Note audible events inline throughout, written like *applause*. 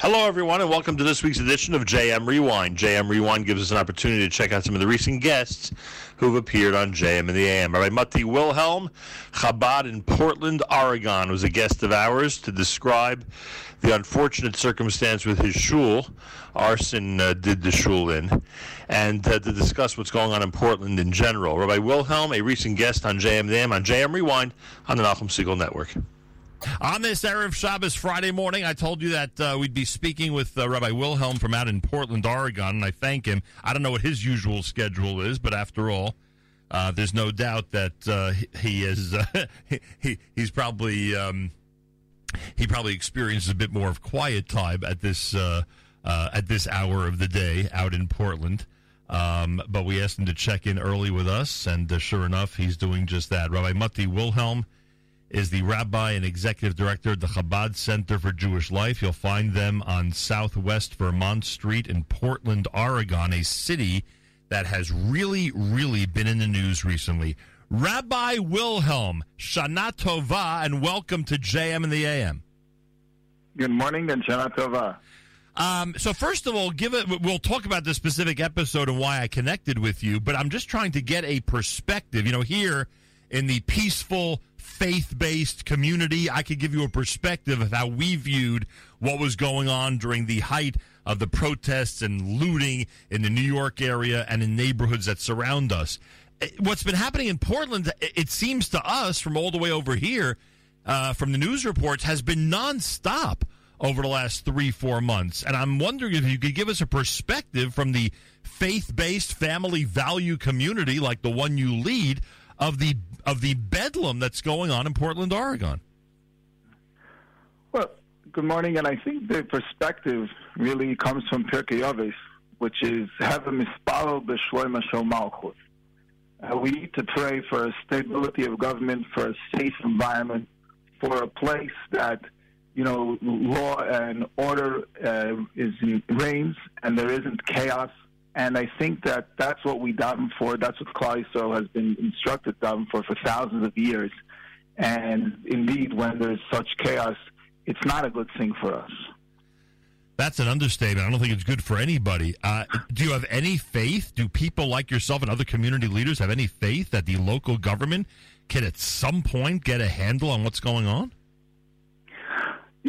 Hello, everyone, and welcome to this week's edition of JM Rewind. JM Rewind gives us an opportunity to check out some of the recent guests who've appeared on JM and the AM. Rabbi Matti Wilhelm, Chabad in Portland, Oregon, was a guest of ours to describe the unfortunate circumstance with his shul. Arson uh, did the shul in, and uh, to discuss what's going on in Portland in general. Rabbi Wilhelm, a recent guest on JM and the AM on JM Rewind on the Nachum Segal Network. On this Erev Shabbos Friday morning, I told you that uh, we'd be speaking with uh, Rabbi Wilhelm from out in Portland, Oregon, and I thank him. I don't know what his usual schedule is, but after all, uh, there's no doubt that uh, he is uh, *laughs* he, he's probably um, he probably experiences a bit more of quiet time at this uh, at this hour of the day out in Portland. Um, but we asked him to check in early with us, and sure enough, he's doing just that. Rabbi Mutti Wilhelm is the rabbi and executive director of the Chabad Center for Jewish Life. You'll find them on Southwest Vermont Street in Portland, Oregon, a city that has really, really been in the news recently. Rabbi Wilhelm, Shana Tova, and welcome to JM and the AM. Good morning and Shana Tova. Um, so first of all, give it. We'll talk about the specific episode and why I connected with you. But I'm just trying to get a perspective. You know, here in the peaceful faith based community. I could give you a perspective of how we viewed what was going on during the height of the protests and looting in the New York area and in neighborhoods that surround us. Eh, what's been happening in Portland, it seems to us from all the way over here, uh, from the news reports, has been nonstop over the last three, four months. And I'm wondering if you could give us a perspective from the faith based family value community like the one you lead of the of the bedlam that's going on in Portland, Oregon. Well, good morning, and I think the perspective really comes from Pirkei Avos, which is have a mispalo b'shloim. Uh, we need to pray for a stability of government, for a safe environment, for a place that you know law and order uh, is reigns, and there isn't chaos and I think that that's what we daven for. That's what Klal Yisrael has been instructed daven for for thousands of years. And indeed, when there's such chaos, it's not a good thing for us. That's an understatement. I don't think it's good for anybody. Uh, do you have any faith? Do people like yourself and other community leaders have any faith that the local government can at some point get a handle on what's going on?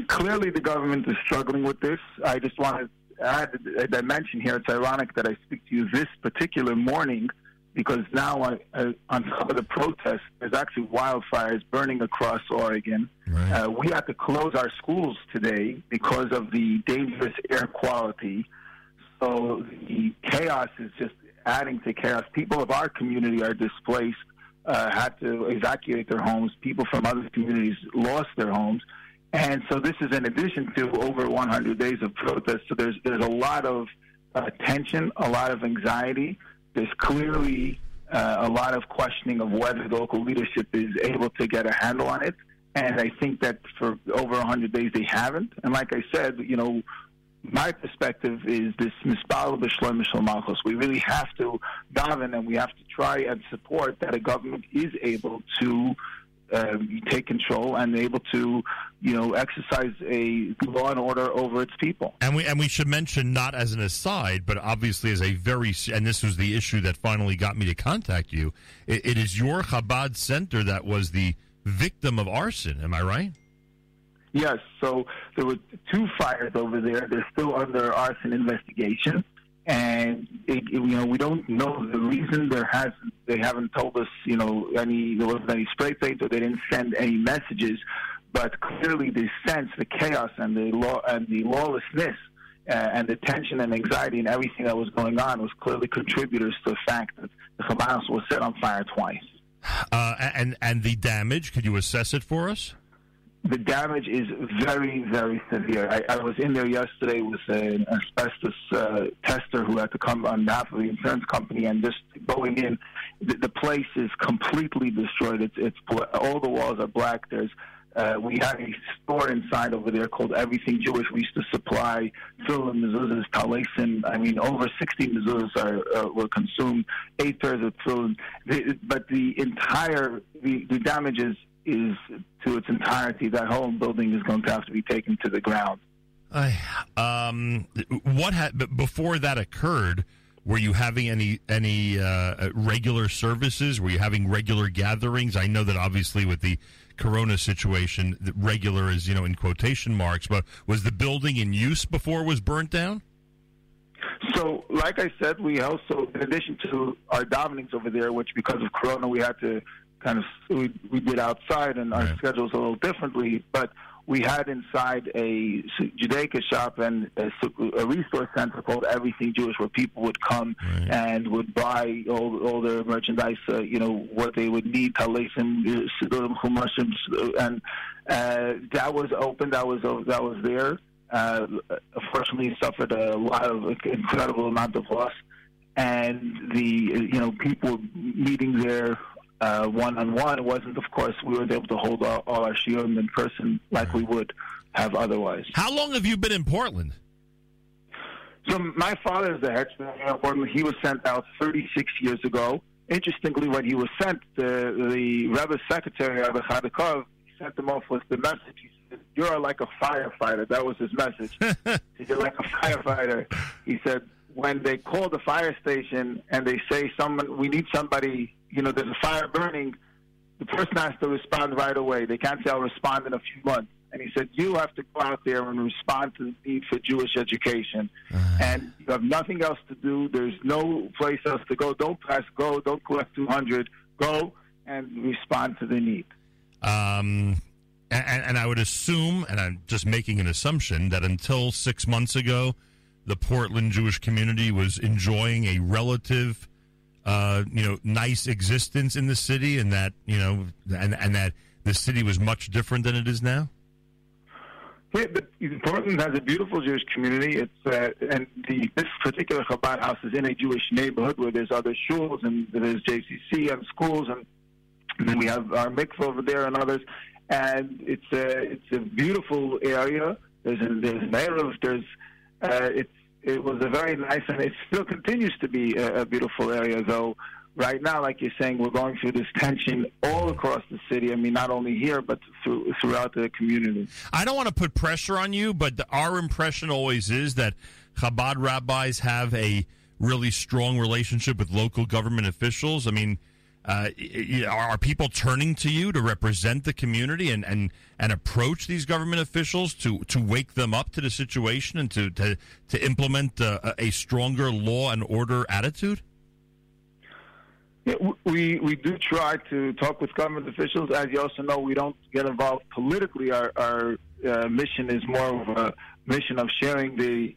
Clearly, the government is struggling with this. I just wanted I, I mentioned here, it's ironic that I speak to you this particular morning because now I, I, on top of the protests, there's actually wildfires burning across Oregon. Right. Uh, we had to close our schools today because of the dangerous air quality. So the chaos is just adding to chaos. People of our community are displaced, uh, had to evacuate their homes. People from other communities lost their homes. And so this is in addition to over 100 days of protest. So there's there's a lot of uh, tension, a lot of anxiety. There's clearly uh, a lot of questioning of whether the local leadership is able to get a handle on it. And I think that for over 100 days they haven't. And like I said, you know, my perspective is this mispal b'shlom malchus. We really have to daven and we have to try and support that a government is able to uh, take control and able to, you know, exercise a law and order over its people. And we and we should mention not as an aside, but obviously as a very and this was the issue that finally got me to contact you. it, it is your Chabad center that was the victim of arson. Am I right? Yes. So there were two fires over there. They're still under arson investigation and it, you know we don't know the reason. There has they haven't told us you know any there wasn't any spray paint or they didn't send any messages, but clearly the sense, the chaos, and the law and the lawlessness. Uh, and the tension and anxiety and everything that was going on was clearly contributors to the fact that the Hamas was set on fire twice. Uh, and and the damage, could you assess it for us? The damage is very, very severe. I, I was in there yesterday with an asbestos uh, tester who had to come on behalf of the insurance company, and just going in, the, the place is completely destroyed. It's, it's all the walls are black. There's uh, we had a store inside over there called Everything Jewish. We used to supply tefillin, mezuzahs, talisim. I mean, over 60 mezuzahs are, uh, were consumed, eight pairs of tefillin. but the entire, the, the damage is is to its entirety, that whole building is going to have to be taken to the ground. um, what had before that occurred? Were you having any any uh, regular services? Were you having regular gatherings? I know that obviously with the Corona situation, regular is you know in quotation marks, but was the building in use before it was burnt down? So, like I said, we also, in addition to our davenings over there, which because of Corona we had to kind of we, we did outside, and our schedules a little differently, but we had inside a Judaica shop and a, a, resource center called Everything Jewish, where people would come right. and would buy all, all their merchandise, uh, you know, what they would need, talisim, chumashim, and uh, that was open. That was that was there. Uh, unfortunately, suffered a lot of incredible amount of loss, and the you know people meeting there one on one. It wasn't, of course, we weren't able to hold all, all our shiurim in person like we would have otherwise. How long have you been in Portland? So my father is the head in Portland. He was sent out 36 years ago. Interestingly, when he was sent, the the Rebbe secretary, Rabbi Chodakov, sent him off with the message. He said, "You're like a firefighter." That was his message. *laughs* You're like a firefighter. He said, when they call the fire station and they say someone, we need somebody you know, there's a fire burning, the person has to respond right away. They can't say, I'll respond in a few months. And he said, you have to go out there and respond to the need for Jewish education. Uh-huh. And you have nothing else to do. There's no place else to go. Don't press go. Don't collect 200. Go and respond to the need. Um, and, and I would assume, and I'm just making an assumption, that until six months ago, the Portland Jewish community was enjoying a relative uh, you know, nice existence in the city, and that you know, and and that the city was much different than it is now? Yeah, Portland has a beautiful Jewish community. It's uh, and the this particular Chabad house is in a Jewish neighborhood where there's other shuls and there's JCC and schools, and, and then we have our mikvah over there and others. And it's a it's a beautiful area. There's a, there's an Eruv, there's uh, it was a very nice, and it still continues to be a, a beautiful area. Though right now, like you're saying, we're going through this tension all across the city. I mean, not only here, but through, throughout the community. I don't want to put pressure on you, but the, our impression always is that Chabad rabbis have a really strong relationship with local government officials. I mean, uh, are people turning to you to represent the community and, and, and approach these government officials to, to wake them up to the situation and to, to, to implement uh, a stronger law and order attitude? Yeah, we we do try to talk with government officials. As you also know, we don't get involved politically. Our our uh, mission is more of a mission of sharing the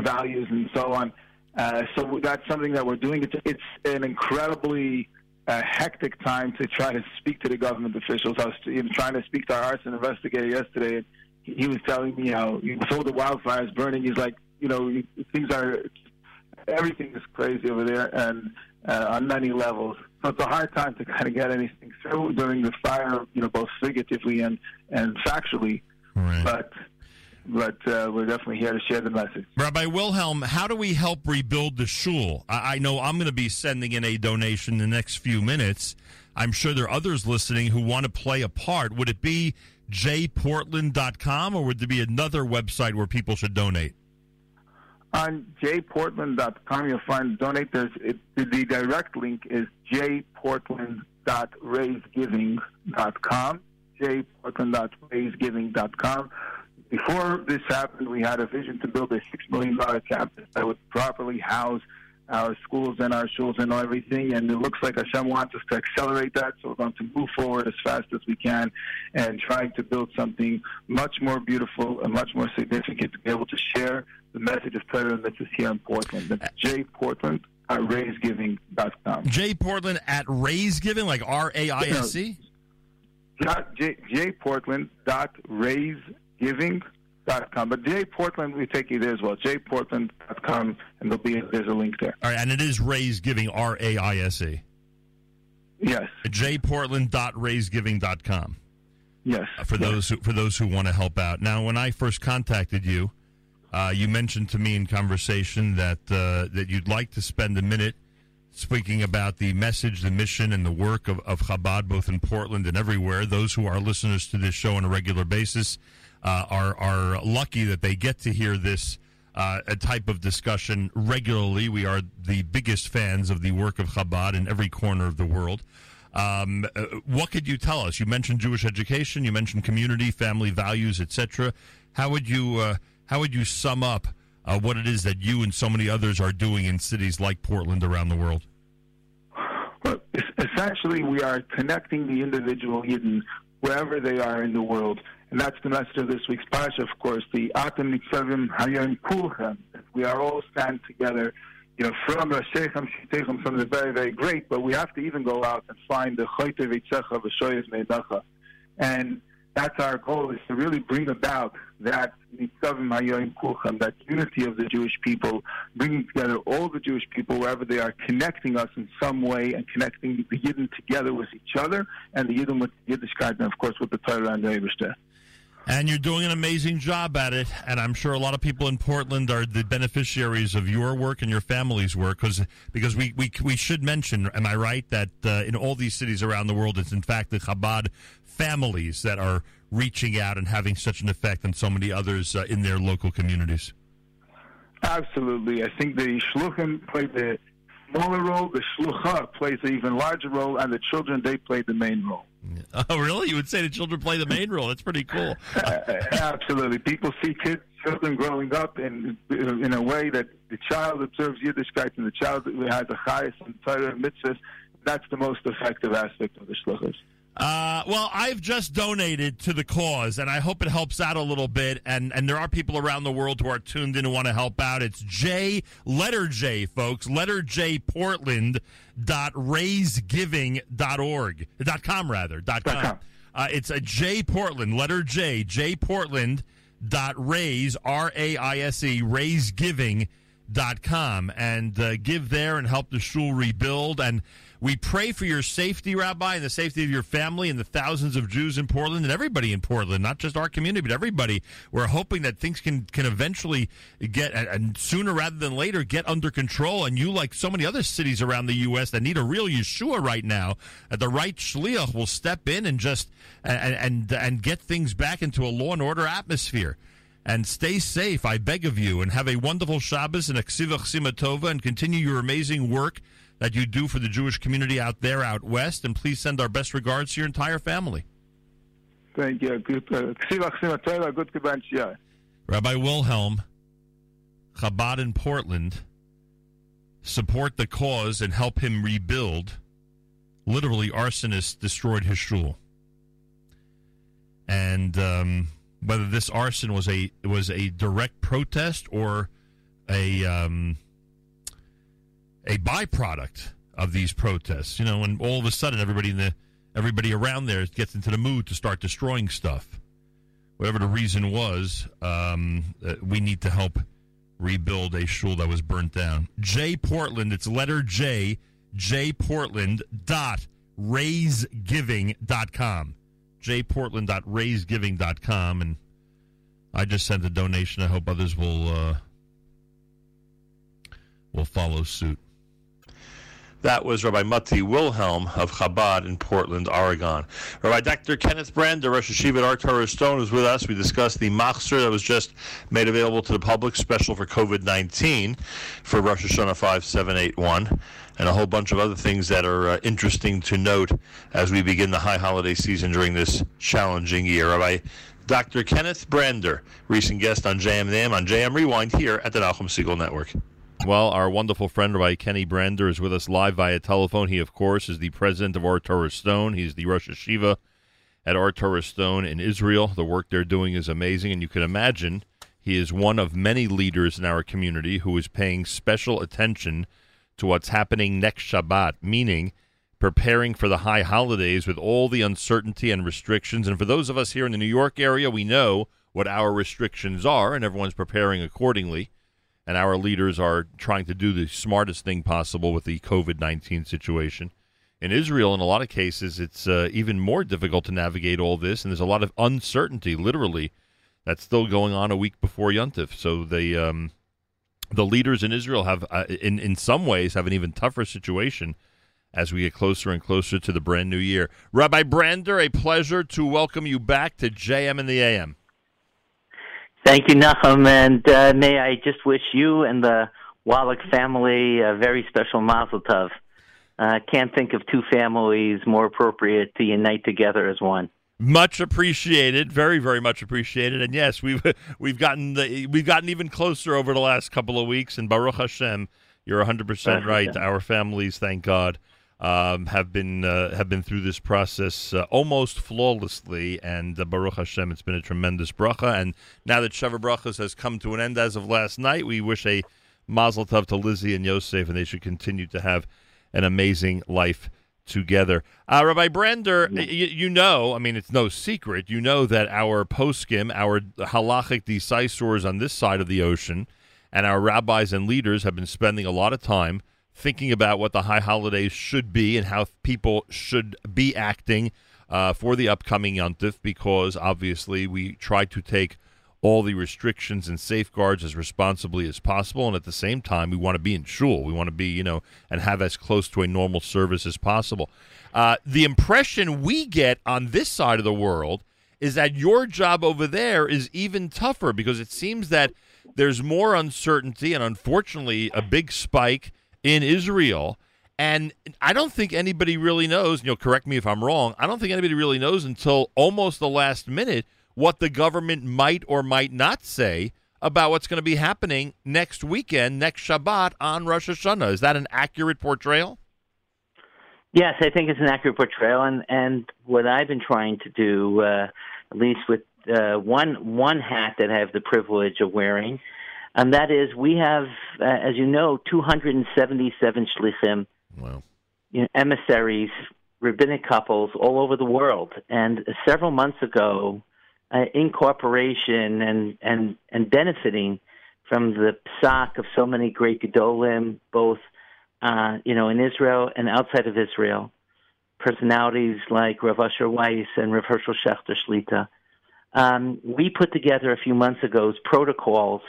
values and so on. Uh, so that's something that we're doing. It's, it's an incredibly a hectic time to try to speak to the government officials. I was even trying to speak to our arson investigator yesterday, and he was telling me how with saw the wildfires burning, he's like, you know, things are everything is crazy over there, and uh, on many levels. So it's a hard time to kind of get anything through during the fire, you know, both figuratively and and factually. Right. But but uh, we're definitely here to share the message. Rabbi Wilhelm, how do we help rebuild the shul? I, I know I'm going to be sending in a donation in the next few minutes. I'm sure there are others listening who want to play a part. Would it be jportland.com or would there be another website where people should donate? On jportland.com, you'll find donate. There's it, the direct link is jportland.raisegiving.com. jportland.raisegiving.com before this happened, we had a vision to build a six million dollar campus that would properly house our schools and our schools and everything. And it looks like Hashem wants us to accelerate that, so we're going to move forward as fast as we can and trying to build something much more beautiful and much more significant to be able to share the message of Torah and mitzvahs here in Portland. That's J Portland at raisegiving.com. J Portland at raisegiving, like R A I S E? J, J Portland dot raise giving.com. But J Portland, we take you there as well. jportland.com, and there'll be there's a link there. All right, and it is Raise Giving, R A I S E. Yes. jportland.raisegiving.com. Yes. Uh, for yes. those who, for those who want to help out. Now, when I first contacted you, uh, you mentioned to me in conversation that uh, that you'd like to spend a minute speaking about the message, the mission, and the work of, of Chabad, both in Portland and everywhere. Those who are listeners to this show on a regular basis uh, are are lucky that they get to hear this uh, type of discussion regularly. We are the biggest fans of the work of Chabad in every corner of the world. Um, uh, what could you tell us? You mentioned Jewish education, you mentioned community, family values, etc. How would you uh, how would you sum up uh, what it is that you and so many others are doing in cities like Portland around the world? Well, essentially, we are connecting the individual Yidden wherever they are in the world. And that's the message of this week's Parsha, of course, the Atem Nitzavim Hayom Kulchem. That we are all stand together, you know, from Rashechem Shitechem, from the very, very great, but we have to even go out and find the Choyte Vitzecha V'shoyev Meidacha. And that's our goal, is to really bring about that Nitzavim Hayom Kulchem, that unity of the Jewish people, bringing together all the Jewish people wherever they are, connecting us in some way and connecting the Yidden together with each other, and the Yidden with the Yiddishkeit, and of course with the Torah and the Eberster. And you're doing an amazing job at it. And I'm sure a lot of people in Portland are the beneficiaries of your work and your family's work. Cause, because we, we, we should mention, am I right, that uh, in all these cities around the world, it's in fact the Chabad families that are reaching out and having such an effect on so many others uh, in their local communities. Absolutely. I think the Shluchim play the smaller role, the Shlucha plays an even larger role, and the children, they play the main role. *laughs* Oh, really? You would say the children play the main role? That's pretty cool. *laughs* Absolutely. People see kids, children growing up in in a way that the child observes Yiddishkeit and the child has a chayas and Torah mitzvahs. That's the most effective aspect of the shluchas. Uh, well, I've just donated to the cause, and I hope it helps out a little bit. And, and there are people around the world who are tuned in and want to help out. It's J, letter J, folks, letter J, Portland dot raisegiving.org, dot com rather, dot com. Uh, it's a J Portland, letter J, J Portland dot raise, R A I S E, raisegiving.com, and uh, give there and help the shul rebuild. And we pray for your safety, Rabbi, and the safety of your family and the thousands of Jews in Portland and everybody in Portland, not just our community, but everybody. We're hoping that things can, can eventually get, and sooner rather than later, get under control. And you, like so many other cities around the U.S. that need a real Yeshua right now, uh, the right shliach will step in and just and, and and get things back into a law and order atmosphere and stay safe, I beg of you, and have a wonderful Shabbos and a Ksivach Simatova and continue your amazing work that you do for the Jewish community out there, out west. And please send our best regards to your entire family. Thank you. Good, uh, good Rabbi Wilhelm, Chabad in Portland, support the cause and help him rebuild. Literally, arsonists destroyed his shul. And um, whether this arson was a was a direct protest or a um, a byproduct of these protests. You know, when all of a sudden everybody in the everybody around there gets into the mood to start destroying stuff. Whatever the reason was, um, uh, we need to help rebuild a shul that was burnt down. J Portland, it's letter J, J Portland dot raisegiving.com. Portland dot raisegiving.com. And I just sent a donation. I hope others will uh, will follow suit. That was Rabbi Mati Wilhelm of Chabad in Portland, Oregon. Rabbi Dr. Kenneth Brander, Rosh Hashiva at Torah Stone, was with us. We discussed the Machzor that was just made available to the public, special for COVID 19 for Rosh Hashanah 5781, and a whole bunch of other things that are uh, interesting to note as we begin the high holiday season during this challenging year. Rabbi Dr. Kenneth Brander, recent guest on JM on JM Rewind here at the Nachum Segal Network. Well, our wonderful friend Rabbi Kenny Brander is with us live via telephone. He, of course, is the president of Ohr Torah Stone. He's the Rosh Hashiva at Ohr Torah Stone in Israel. The work they're doing is amazing, and you can imagine he is one of many leaders in our community who is paying special attention to what's happening next Shabbat, meaning preparing for the high holidays with all the uncertainty and restrictions. And for those of us here in the New York area, we know what our restrictions are, and everyone's preparing accordingly and our leaders are trying to do the smartest thing possible with the COVID 19 situation. In Israel, in a lot of cases, it's uh, even more difficult to navigate all this, and there's a lot of uncertainty, literally, that's still going on a week before Yontif. So they, um, the leaders in Israel have, uh, in in some ways, have an even tougher situation as we get closer and closer to the brand new year. Rabbi Brander, a pleasure to welcome you back to JM and the AM. Thank you, Nachum, and uh, may I just wish you and the Wallach family a very special Mazel Tov. I uh, can't think of two families more appropriate to unite together as one. Much appreciated, very, very much appreciated, and yes, we've *laughs* we've gotten the, we've gotten even closer over the last couple of weeks. And Baruch Hashem, you're 100 percent right. Our families, thank God, um, have been uh, have been through this process uh, almost flawlessly, and uh, Baruch Hashem, it's been a tremendous bracha. And now that Sheva Brachas has come to an end as of last night, we wish a Mazel Tov to Lizzie and Yosef, and they should continue to have an amazing life together. Uh, Rabbi Brander, y- you know, I mean, it's no secret, you know that our poskim, our halachic decisors on this side of the ocean, and our rabbis and leaders have been spending a lot of time thinking about what the high holidays should be and how people should be acting uh, for the upcoming Yontif because obviously we try to take all the restrictions and safeguards as responsibly as possible. And at the same time, we want to be in shul. We want to be, you know, and have as close to a normal service as possible. Uh, the impression we get on this side of the world is that your job over there is even tougher because it seems that there's more uncertainty and unfortunately a big spike in Israel. And I don't think anybody really knows, and you know, correct me if I'm wrong, I don't think anybody really knows until almost the last minute what the government might or might not say about what's going to be happening next weekend, next Shabbat on Rosh Hashanah. Is that an accurate portrayal? Yes, I think it's an accurate portrayal, and and what I've been trying to do, uh, at least with uh, one one hat that I have the privilege of wearing, and that is we have, uh, as you know, 277 shlichim, wow. you know, emissaries, rabbinic couples all over the world. And several months ago, uh, incorporation and, and, and benefiting from the psak of so many great gedolim, both uh, you know in Israel and outside of Israel, personalities like Rav Asher Weiss and Rav Hershel Schachter Shlita. Um, we put together a few months ago protocols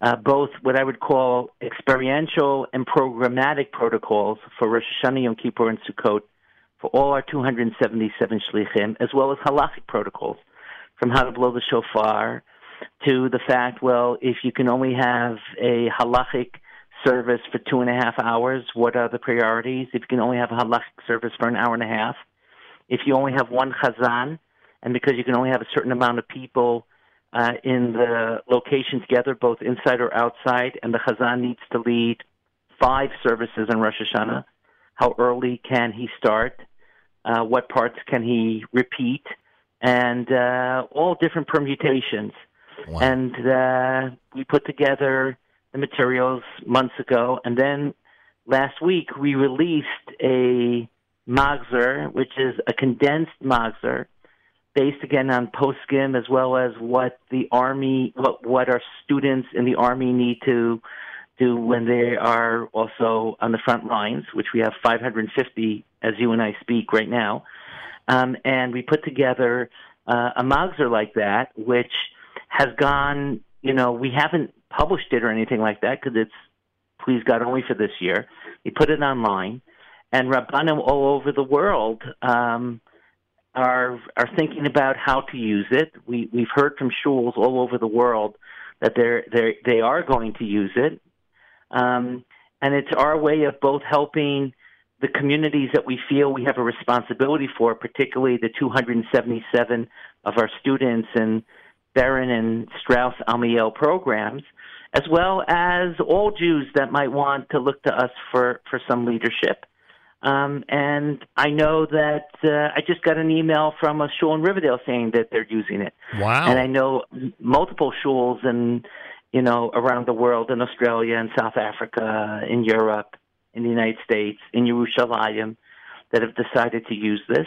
uh, both what I would call experiential and programmatic protocols for Rosh Hashanah, Yom Kippur, and Sukkot for all our 277 shlichim, as well as halachic protocols, from how to blow the shofar to the fact, well, if you can only have a halachic service for two and a half hours, what are the priorities? If you can only have a halachic service for an hour and a half, if you only have one chazan, and because you can only have a certain amount of people uh, in the location together, both inside or outside, and the Chazan needs to lead five services in Rosh Hashanah. How early can he start? Uh, what parts can he repeat? And uh, all different permutations. Wow. And uh, we put together the materials months ago, and then last week we released a Machzor, which is a condensed Machzor based again on poskim as well as what the army what what our students in the army need to do when they are also on the front lines, which we have 550 as you and I speak right now. Um, and we put together uh, a Machzor like that, which has gone, you know, we haven't published it or anything like that because it's, please God, only for this year. We put it online, and Rabbanim all over the world um, are are thinking about how to use it. We we've heard from schools all over the world that they're they they are going to use it, um, and it's our way of both helping the communities that we feel we have a responsibility for, particularly the 277 of our students in Beren and Straus Amiel programs, as well as all Jews that might want to look to us for, for some leadership. Um, and I know that uh, I just got an email from a shul in Riverdale saying that they're using it. Wow! And I know multiple shuls and you know around the world in Australia and South Africa, in Europe, in the United States, in Yerushalayim, that have decided to use this.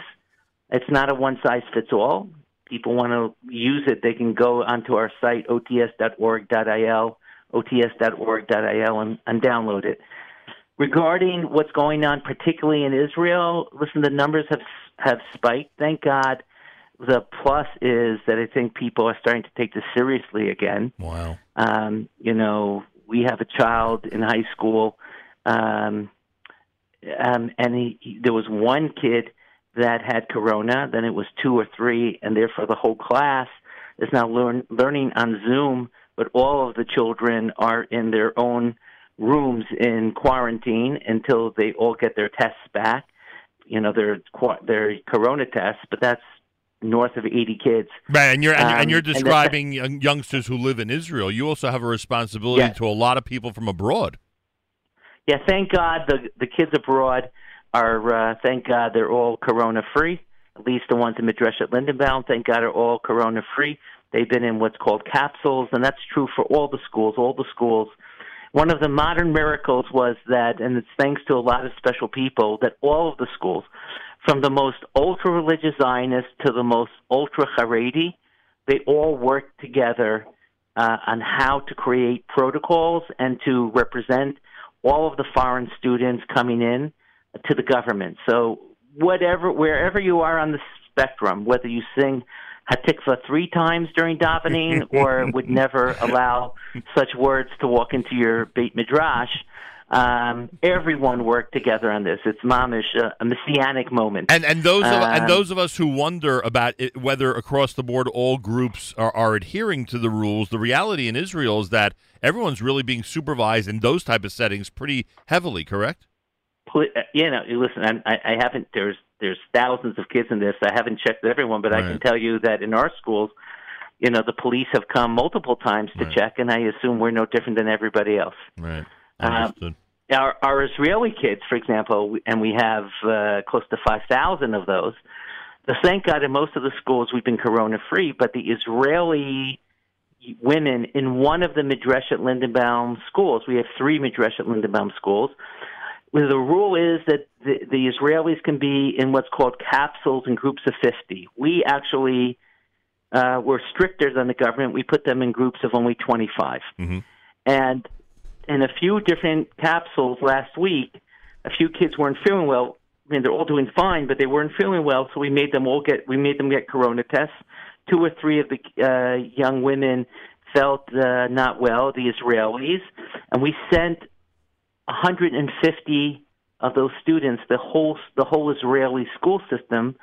It's not a one size fits all. People want to use it, they can go onto our site ots.org.il, ots.org.il, and, and download it regarding what's going on, particularly in Israel, listen, the numbers have have spiked. Thank God. The plus is that I think people are starting to take this seriously again. Wow. Um, you know, we have a child in high school, um, um, and he, he, there was one kid that had corona. Then it was two or three, and therefore the whole class is now learn, learning on Zoom, but all of the children are in their own rooms in quarantine until they all get their tests back. You know, their their corona tests, but that's north of 80 kids. Right, and you're and, um, and you're describing and youngsters who live in Israel. You also have a responsibility yeah. to a lot of people from abroad. Yeah, thank God the the kids abroad are uh, thank God they're all corona free. At least the ones in Midreshet Lindenbaum, thank God, are all corona free. They've been in what's called capsules, and that's true for all the schools. All the schools. One of the modern miracles was that, and it's thanks to a lot of special people, that all of the schools, from the most ultra religious Zionist to the most ultra Haredi, they all worked together uh, on how to create protocols and to represent all of the foreign students coming in to the government. So whatever, wherever you are on the spectrum, whether you sing Hatikva three times during davening *laughs* or would never allow such words to walk into your Beit Midrash, um, everyone worked together on this. It's mamish a, a messianic moment. And and those of, um, and those of us who wonder about it, whether across the board all groups are, are adhering to the rules, the reality in Israel is that everyone's really being supervised in those type of settings pretty heavily. Correct? Uh, you know, listen, I, I haven't. There's there's thousands of kids in this. I haven't checked everyone, but right. I can tell you that in our schools, you know, the police have come multiple times to right. check, and I assume we're no different than everybody else. Right. Uh, Understood. Our, our Israeli kids, for example, and we have uh, close to 5,000 of those. The thank God in most of the schools we've been corona free, but the Israeli women in one of the Midreshet Lindenbaum schools, we have three Midreshet Lindenbaum schools, the rule is that the, the Israelis can be in what's called capsules in groups of 50. We actually uh, were stricter than the government. We put them in groups of only 25. Mm-hmm. And in a few different capsules last week, a few kids weren't feeling well. I mean, they're all doing fine, but they weren't feeling well, so we made them all get we made them get corona tests. Two or three of the uh, young women felt uh, not well, the Israelis, and we sent 150 of those students, the whole the whole Israeli school system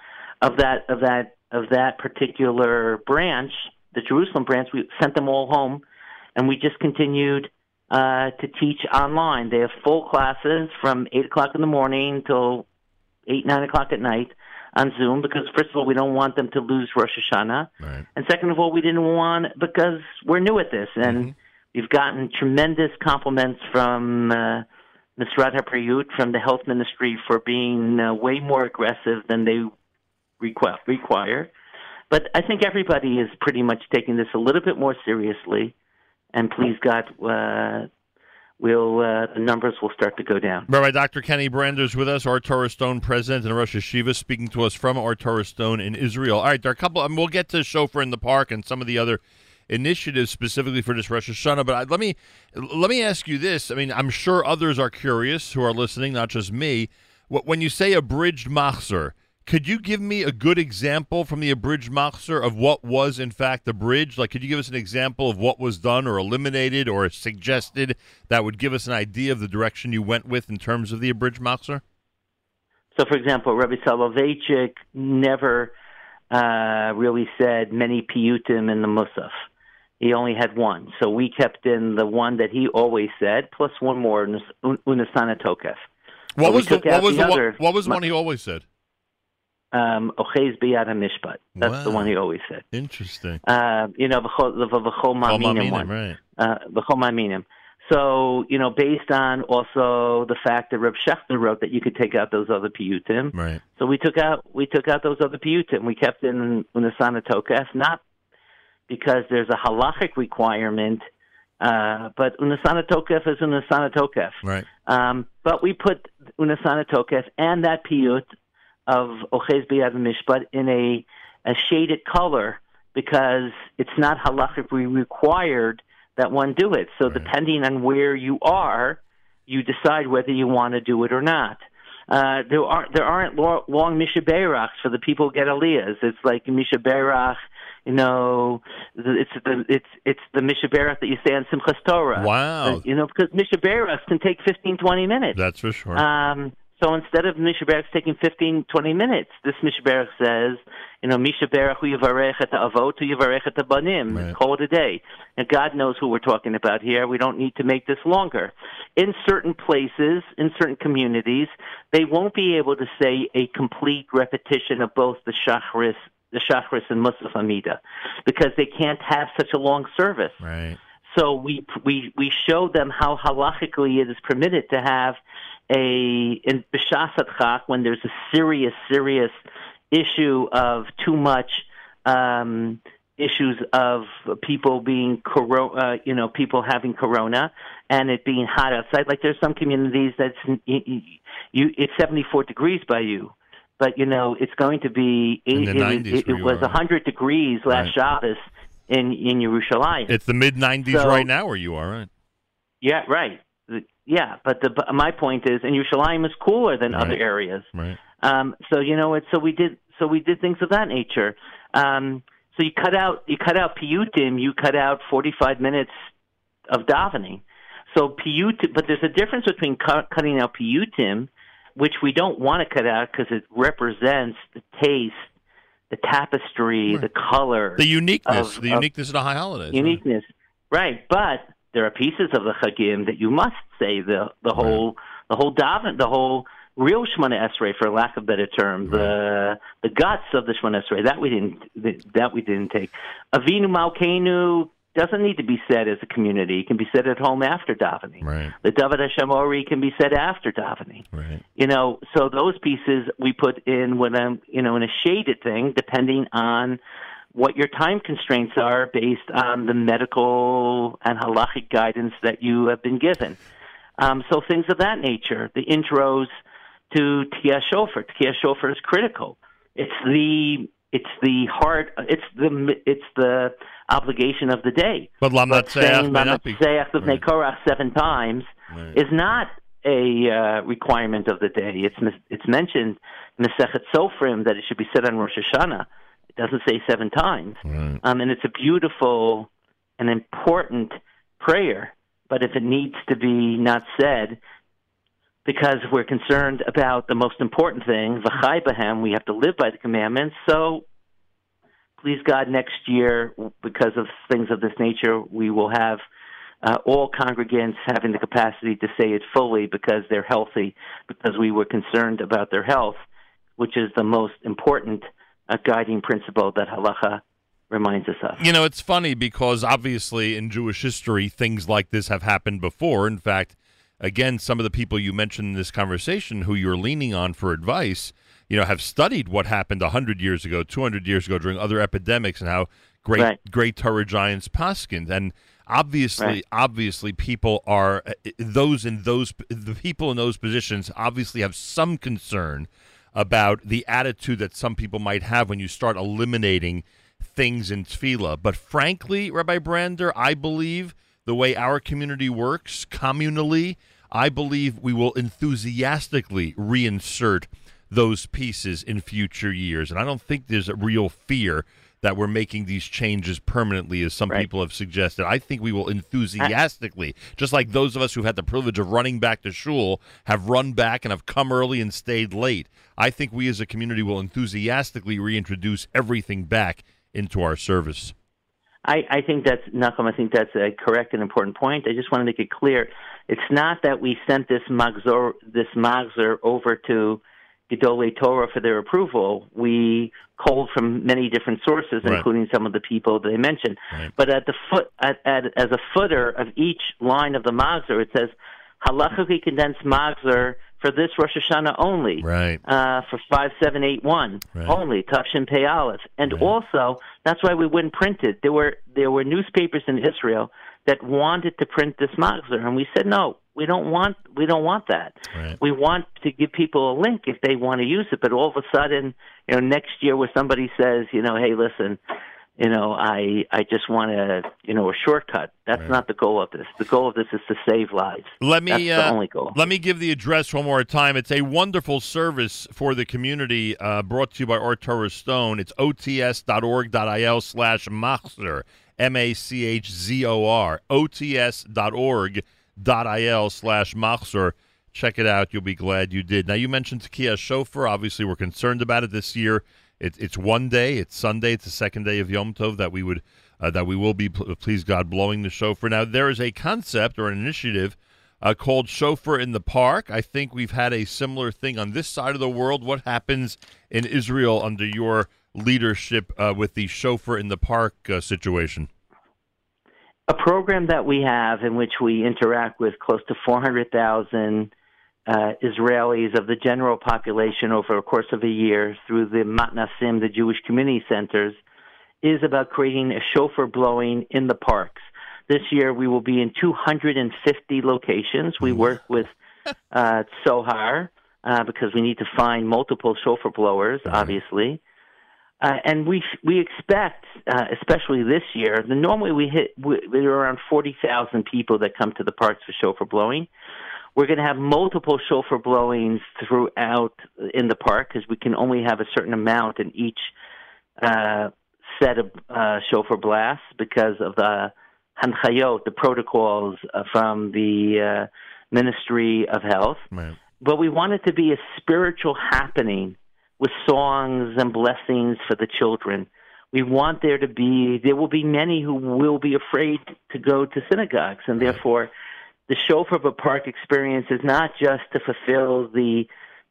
of that of that of that particular branch, the Jerusalem branch, we sent them all home, and we just continued uh, to teach online. They have full classes from eight o'clock in the morning till eight nine o'clock at night on Zoom because first of all we don't want them to lose Rosh Hashanah, right. and second of all we didn't want because we're new at this and. Mm-hmm We've gotten tremendous compliments from uh, Misrad HaBriyut, from the health ministry, for being uh, way more aggressive than they requ- require. But I think everybody is pretty much taking this a little bit more seriously, and please God, uh, will uh, the numbers will start to go down. Rabbi Dr. Kenny Branders with us, Ohr Torah Stone president and Rosh Hashiva, speaking to us from Ohr Torah Stone in Israel. All right, there are a couple. Mean, we'll get to Shofar in the Park and some of the other initiatives specifically for this Rosh Hashanah. But I, let me let me ask you this. I mean, I'm sure others are curious who are listening, not just me. When you say abridged machzor, could you give me a good example from the abridged machzor of what was in fact abridged? Like, could you give us an example of what was done or eliminated or suggested that would give us an idea of the direction you went with in terms of the abridged machzor? So, for example, Rabbi Soloveitchik never uh, really said many piyutim in the Musaf he only had one. So we kept in the one that he always said, plus one more, Unasana Tokef. What was the, what was the, other, what, was the one he always said? Um, Ochez Biyad HaMishpat. That's wow. the one he always said. Interesting. Uh, you know, the V'chol Ma'minim one. Right. Uh, V'chol Ma'minim. So, you know, based on also the fact that Reb Schachter wrote that you could take out those other piyutim. Right. So we took out we took out those other piyutim. We kept in Unasana Tokef, not because there's a halachic requirement. Uh, but unasana tokef is unasana tokef. Right. Um, but we put unasana tokef and that piyut of ochez biyad mishpat in a, a shaded color because it's not halachically required that one do it. So right. depending on where you are, you decide whether you want to do it or not. Uh, there aren't there aren't long mishaberachs for the people who get aliyahs. It's like mishaberach you know, it's the it's it's the mishaberach that you say on Simchas Torah. Wow. Uh, you know, because mishaberach can take 15, 20 minutes. That's for sure. Um, So instead of Misha taking 15, 20 minutes, this Misha says, you know, Misha Baruch Yivarech et avot Yivarech et banim. Right. Call it a day. And God knows who we're talking about here. We don't need to make this longer. In certain places, in certain communities, they won't be able to say a complete repetition of both the Shachris, the Shachris and Musaf Amida, because they can't have such a long service. Right. So we we we show them how halachically it is permitted to have a in b'shasat chak when there's a serious serious issue of too much um, issues of people being coro- uh, you know people having corona and it being hot outside. Like there's some communities that's you, you it's 74 degrees by you. But you know it's going to be. In the it, 90s it, it you was. 100 degrees last Shabbos in in Yerushalayim. It's the mid 90s So- right now where you are, right? Yeah, right. Yeah, but the my point is, and Yerushalayim is cooler than other areas. Right. Um, so you know, it's so we did so we did things of that nature. Um, so you cut out you cut out piyutim, you cut out forty five minutes of davening. So piyutim, but there's a difference between cu- cutting out piyutim, which we don't want to cut out because it represents the taste, the tapestry, the color, The uniqueness, of- the of- uniqueness of the high holidays. uniqueness. Right, but there are pieces of the Chagim that you must say the the whole the whole daven the whole real Shemona Esrei, for lack of a better term, the the guts of the Shemona Esrei that we didn't that we didn't take. Avinu Malkeinu doesn't need to be said as a community; it can be said at home after davening. Right. The David Hashem Ori can be said after davening Right. you know so those pieces we put in when i'm you know in a shaded thing depending on what your time constraints are based on the medical and halachic guidance that you have been given um, so things of that nature the intros to Tia Shofar. Tia Shofar is critical. It's the it's the heart. It's the it's the obligation of the day. But Lamnat saying may not be. Of Right. Seven times Right. is not a uh, requirement of the day. It's it's mentioned in Masechet Sofrim that it should be said on Rosh Hashanah. It doesn't say seven times, Right. um, and it's a beautiful and important prayer. But if it needs to be not said, because we're concerned about the most important thing, v'chai b'hem, we have to live by the commandments. So, please God, next year, because of things of this nature, we will have uh, all congregants having the capacity to say it fully because they're healthy, because we were concerned about their health, which is the most important uh, guiding principle that halacha reminds us of. You know, it's funny because obviously in Jewish history, things like this have happened before. In fact, again, some of the people you mentioned in this conversation who you're leaning on for advice, you know, have studied what happened 100 years ago, 200 years ago during other epidemics and how great, Right. great Torah giants paskind. And obviously, Right. obviously, people are, uh, those in those, the people in those positions obviously have some concern about the attitude that some people might have when you start eliminating things in tefillah. But frankly, Rabbi Brander, I believe the way our community works communally, I believe we will enthusiastically reinsert those pieces in future years. And I don't think there's a real fear that we're making these changes permanently, as some Right. people have suggested. I think we will enthusiastically, just like those of us who've had the privilege of running back to shul have run back and have come early and stayed late. I think we as a community will enthusiastically reintroduce everything back into our service. I, I think that's Nachum. I think that's a correct and important point. I just want to make it clear: it's not that we sent this machzor, this machzor, over to Gedolei Torah for their approval. We called from many different sources, Right. including some of the people they mentioned. Right. But at the foot, at, at, as a footer of each line of the machzor, it says halachically condensed machzor for this Rosh Hashanah only Right. uh, for 5781 Right. only, Tafshin Pei Aleph. And Right. also, that's why we wouldn't print it. There were, there were newspapers in Israel that wanted to print this Machzor, and we said, no, we don't want, we don't want that. Right. We want to give people a link if they want to use it, but all of a sudden, you know, next year where somebody says, you know, hey, listen, you know, I I just want to, you know, a shortcut. That's Right. not the goal of this. The goal of this is to save lives. Let me That's the uh, only goal. let me give the address one more time. It's a wonderful service for the community uh, brought to you by Torah Stone. It's ots.org.il slash machzor, M-A-C-H-Z-O-R, ots.org.il slash machzor. Check it out. You'll be glad you did. Now, you mentioned Tekiah Shofar. Obviously, we're concerned about it this year. It, it's one day. It's Sunday. It's the second day of Yom Tov that we would uh, that we will be, please God, blowing the shofar. Now, there is a concept or an initiative uh, called Shofar in the Park. I think we've had a similar thing on this side of the world. What happens in Israel under your leadership uh, with the Shofar in the Park uh, situation? A program that we have in which we interact with close to 400,000 uh, Israelis of the general population over a course of a year through the Matnasim, the Jewish community centers, is about creating a shofar blowing in the parks. This year we will be in 250 locations. We work with uh, Tzohar uh, because we need to find multiple shofar blowers, obviously. Uh, and we we expect, uh, especially this year, the normally we hit we, there are around forty thousand people that come to the parks for shofar blowing. We're going to have multiple shofar blowings throughout in the park because we can only have a certain amount in each uh, set of uh, shofar blasts because of the hanchayot, the protocols uh, from the uh, Ministry of Health. Right. But we want it to be a spiritual happening with songs and blessings for the children. We want there to be, there will be many who will be afraid to go to synagogues, and therefore the Shofar of a Park experience is not just to fulfill the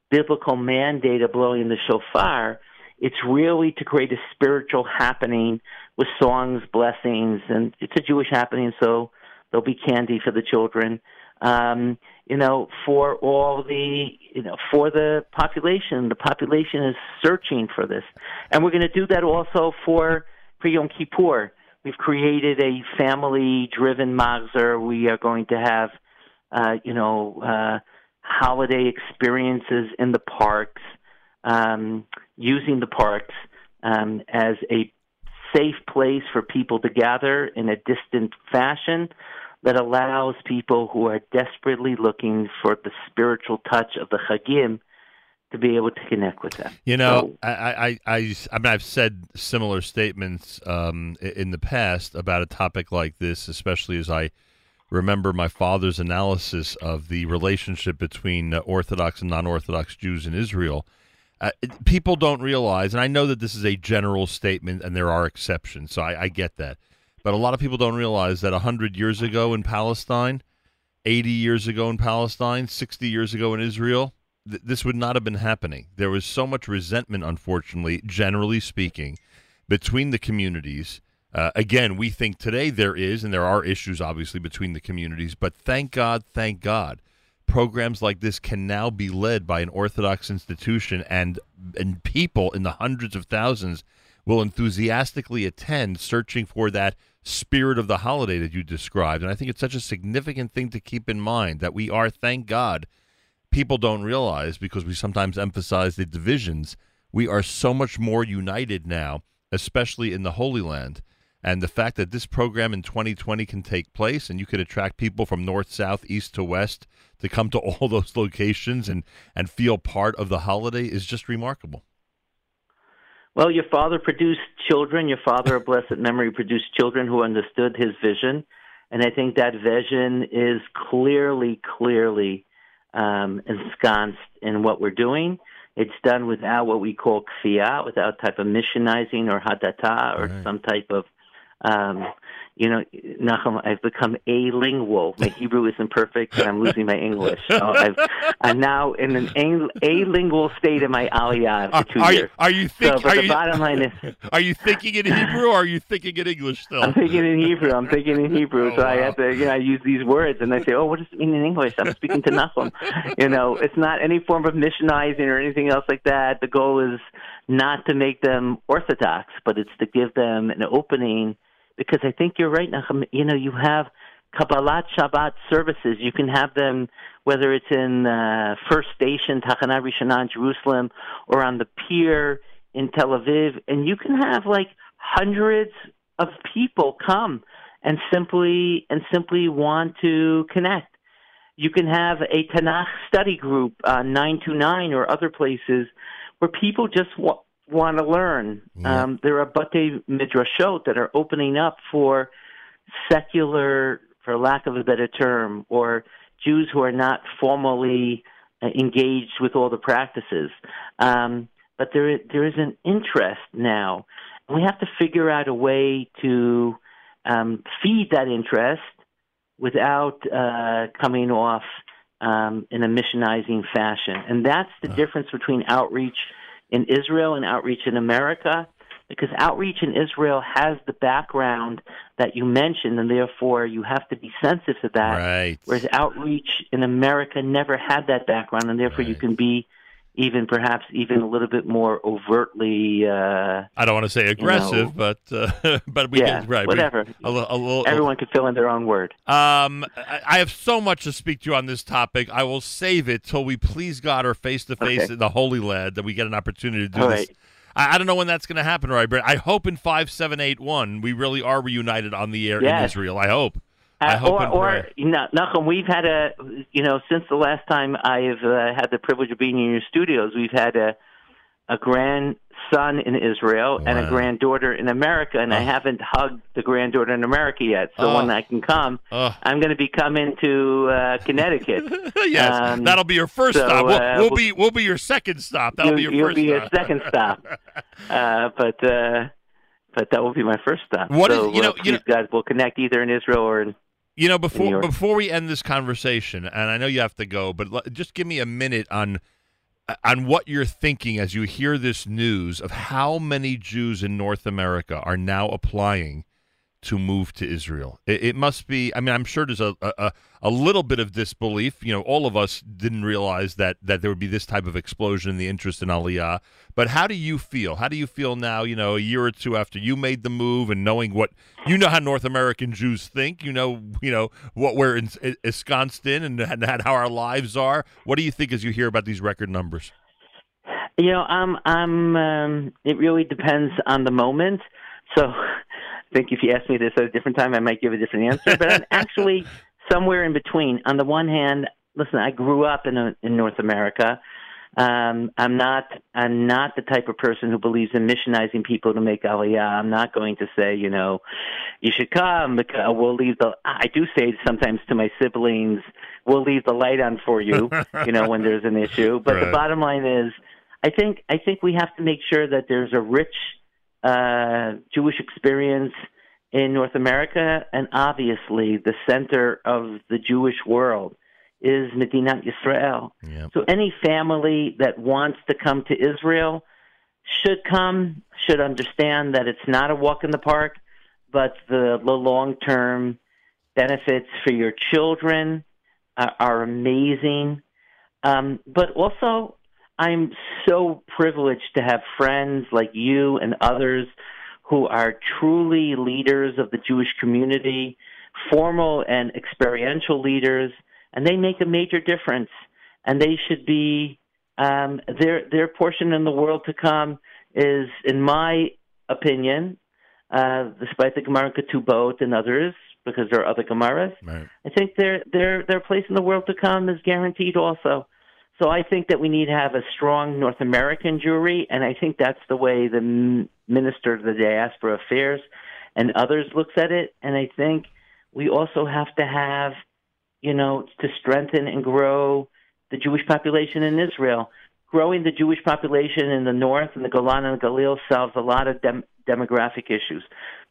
biblical mandate of blowing the shofar, it's really to create a spiritual happening with songs, blessings, and it's a Jewish happening, so there'll be candy for the children. Um, you know, for all the, you know, for the population. The population is searching for this. And we're going to do that also for, for Yom Kippur. We've created a family driven Machzor. We are going to have, uh, you know, uh, holiday experiences in the parks um, using the parks um, as a safe place for people to gather in a distant fashion that allows people who are desperately looking for the spiritual touch of the Chagim to be able to connect with them. You know, so, I, I, I, I mean, I've said similar statements um, in the past about a topic like this, especially as I remember my father's analysis of the relationship between Orthodox and non-Orthodox Jews in Israel uh, people don't realize, and I know that this is a general statement and there are exceptions, so I, I get that. But a lot of people don't realize that 100 years ago in Palestine, 80 years ago in Palestine, 60 years ago in Israel, th- this would not have been happening. There was so much resentment, unfortunately, generally speaking, between the communities. Uh, again, we think today there is, and there are issues, obviously, between the communities, but thank God, thank God programs like this can now be led by an Orthodox institution, and and people in the hundreds of thousands will enthusiastically attend, searching for that spirit of the holiday that you described. And I think it's such a significant thing to keep in mind that we are, thank God, people don't realize because we sometimes emphasize the divisions. We are so much more united now, especially in the Holy Land. And the fact that this program in 2020 can take place and you could attract people from north, south, east to west to come to *laughs* all those locations and, and feel part of the holiday is just remarkable. Well, your father produced children. Your father, of blessed memory, produced children who understood his vision. And I think that vision is clearly, clearly um, ensconced in what we're doing. It's done without what we call kfiyah, without type of missionizing or hadata or right. some type of um, you know, Nachum, I've become a-lingual. My *laughs* Hebrew isn't perfect, and I'm losing my English. So *laughs* I've, I'm now in an a-lingual state in my Aliyah for two are, years. Are you, think, so, but the you, bottom line is, *laughs* are you thinking in Hebrew or are you thinking in English still? I'm thinking in Hebrew. I'm thinking in Hebrew. Oh, so wow. I have to, you know, I use these words, and I say, "Oh, what does it mean in English?" I'm speaking to Nachum. You know, it's not any form of missionizing or anything else like that. The goal is not to make them orthodox, but it's to give them an opening because I think you're right, Nachum. You know, you have Kabbalat Shabbat services. You can have them whether it's in uh, First Station, Tachana Rishonah in Jerusalem, or on the pier in Tel Aviv, and you can have like hundreds of people come and simply and simply want to connect. You can have a Tanakh study group, uh, 929 or other places, where people just want want to learn. Yeah. Um, there are bate midrashot that are opening up for secular, for lack of a better term, or Jews who are not formally uh, engaged with all the practices. Um, but there there is an interest now, and we have to figure out a way to um, feed that interest without uh, coming off um, in a missionizing fashion. And that's the difference between outreach in Israel and outreach in America because outreach in Israel has the background that you mentioned, and therefore you have to be sensitive to that. Right. Whereas outreach in America never had that background, and therefore you can be even perhaps even a little bit more overtly. Uh, I don't want to say aggressive, know. but uh, *laughs* but we yeah, get right. we- whatever. a, a little. Everyone could fill in their own word. Um, I have so much to speak to you on this topic. I will save it till we please God are face to face in the Holy Land that we get an opportunity to do All this. right. I, I don't know when that's going to happen, right, Brent? I hope in five seven eight one we really are reunited on the air in Israel. I hope. I Uh, or, or you know, Nachum, we've had a, you know, since the last time I've uh, had the privilege of being in your studios, we've had a, a grandson in Israel and a granddaughter in America, and I Oh. haven't hugged the granddaughter in America yet. So Oh. when I can come, Oh. I'm going to be coming to uh, Connecticut. *laughs* yes, Um, that'll be your first so, stop. We'll, uh, we'll we'll- be we'll be your second stop. That'll be your you'll first be your second stop. *laughs* uh, but uh, but that will be my first stop. What so, you know- uh, you please, guys, we'll connect either in Israel or in. You know, before before we end this conversation, and I know you have to go, but l- just give me a minute on on what you're thinking as you hear this news of how many Jews in North America are now applying to move to Israel. It, it must be. I mean, I'm sure there's a, a a little bit of disbelief. You know, all of us didn't realize that that there would be this type of explosion in the interest in Aliyah. But how do you feel? How do you feel now? You know, a year or two after you made the move and knowing what you know how North American Jews think. You know, you know what we're in, ensconced in and, and how our lives are. What do you think as you hear about these record numbers? You know, I'm I'm. Um, it really depends on the moment. So, think if you ask me this at a different time, I might give a different answer. But I'm *laughs* actually somewhere in between. On the one hand, listen, I grew up in a, in North America. Um, I'm not I'm not the type of person who believes in missionizing people to make aliyah. I'm not going to say, you know, you should come. Because we'll leave the. I do say sometimes to my siblings, we'll leave the light on for you. *laughs* you know, when there's an issue. But Right. the bottom line is, I think I think we have to make sure that there's a rich uh, Jewish experience in North America, and obviously the center of the Jewish world is Medinat Yisrael. Yeah. So any family that wants to come to Israel should come, should understand that it's not a walk in the park, but the, the long term benefits for your children are, are amazing. Um, but also, I'm so privileged to have friends like you and others who are truly leaders of the Jewish community, formal and experiential leaders, and they make a major difference. And they should be um, their their portion in the world to come is, in my opinion, uh, despite the Gemara Ketubot and others, because there are other Gemaras, Right. I think their their their place in the world to come is guaranteed also. So I think that we need to have a strong North American Jewry, and I think that's the way the Minister of the Diaspora Affairs and others looks at it. And I think we also have to have, you know, to strengthen and grow the Jewish population in Israel. Growing the Jewish population in the north and the Golan and the Galil solves a lot of dem- demographic issues.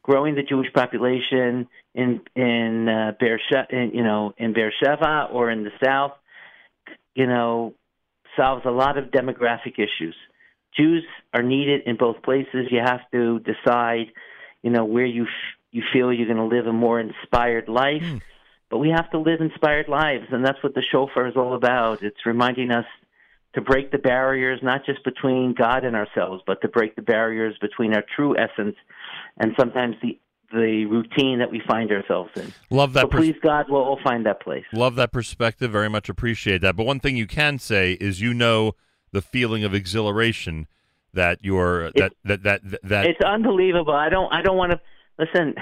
Growing the Jewish population in in uh, Beersheba, in, you know, in Beersheba or in the south, you know, solves a lot of demographic issues. Jews are needed in both places. You have to decide, you know, where you f- you feel you're going to live a more inspired life. Hmm. But we have to live inspired lives, and that's what the shofar is all about. It's reminding us to break the barriers, not just between God and ourselves, but to break the barriers between our true essence and sometimes the the routine that we find ourselves in. Love that. So pers- please, God, we'll all find that place. Love that perspective. Very much appreciate that. But one thing you can say is you know the feeling of exhilaration that you're that that that that, that It's unbelievable. I don't. I don't want to listen.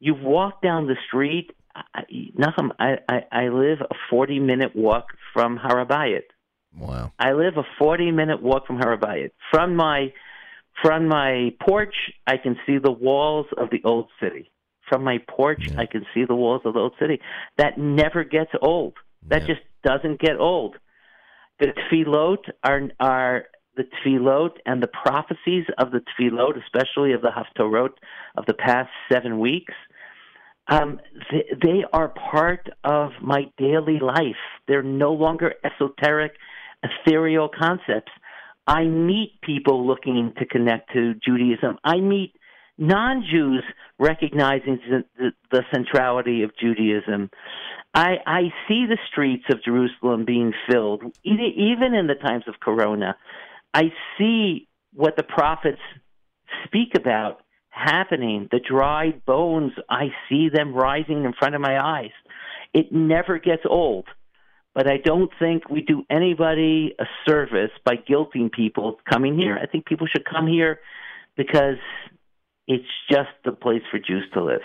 You've walked down the street. I, Nachum, I, I I live a forty minute walk from Harabayit. wow. I live a forty minute walk from Harabayit. From my from my porch, I can see the walls of the old city. From my porch, Yeah. I can see the walls of the old city. That never gets old. That Yeah. just doesn't get old. The tefillot are are the tefillot and the prophecies of the tefillot, especially of the haftorot of the past seven weeks. Um, they, they are part of my daily life. They're no longer esoteric, ethereal concepts. I meet people looking to connect to Judaism. I meet non-Jews recognizing the, the, centrality of Judaism. I, I see the streets of Jerusalem being filled, even in the times of Corona. I see what the prophets speak about happening. The dried bones, I see them rising in front of my eyes. It never gets old. But I don't think we do anybody a service by guilting people coming here. I think people should come here because it's just the place for Jews to live.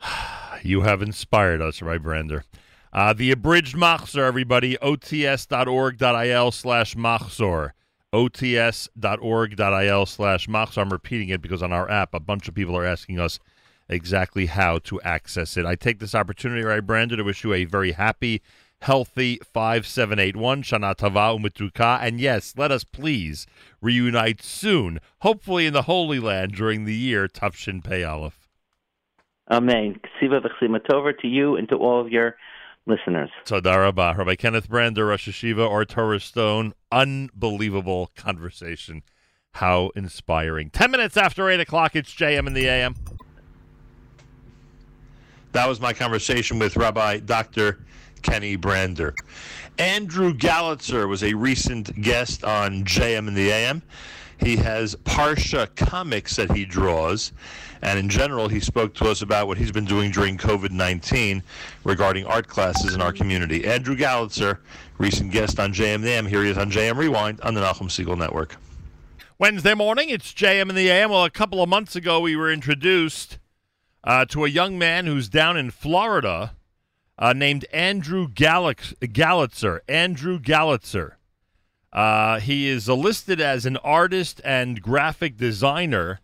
*sighs* You have inspired us, right, Brander? Uh, the abridged Machzor, everybody, ots.org.il slash Machzor. ots.org.il slash Machzor. I'm repeating it because on our app, a bunch of people are asking us exactly how to access it. I take this opportunity, right, Brander, to wish you a very happy, healthy 5781, Shana Tava Umituka. And yes, let us please reunite soon, hopefully in the Holy Land during the year Tafshin Pei Aleph. Amen. Ksiva v'chsima tova to you and to all of your listeners. Todarabah. Rabbi Kenneth Brander, Rosh HaYeshiva, Ohr Torah Stone. Unbelievable conversation. How inspiring. 10 minutes after 8 o'clock, it's JM in the AM. That was my conversation with Rabbi Dr. Kenny Brander. Andrew Gallitzer was a recent guest on JM in the AM. He has Parsha comics that he draws, and in general, he spoke to us about what he's been doing during COVID 19 regarding art classes in our community. Andrew Gallitzer, recent guest on JM in the AM. Here he is on JM Rewind on the Nachum Segal Network. Wednesday morning, it's JM in the AM. Well, a couple of months ago, we were introduced uh, to a young man who's down in Florida uh, named Andrew Galax- Gallitzer. Andrew Gallitzer. Uh, he is listed as an artist and graphic designer.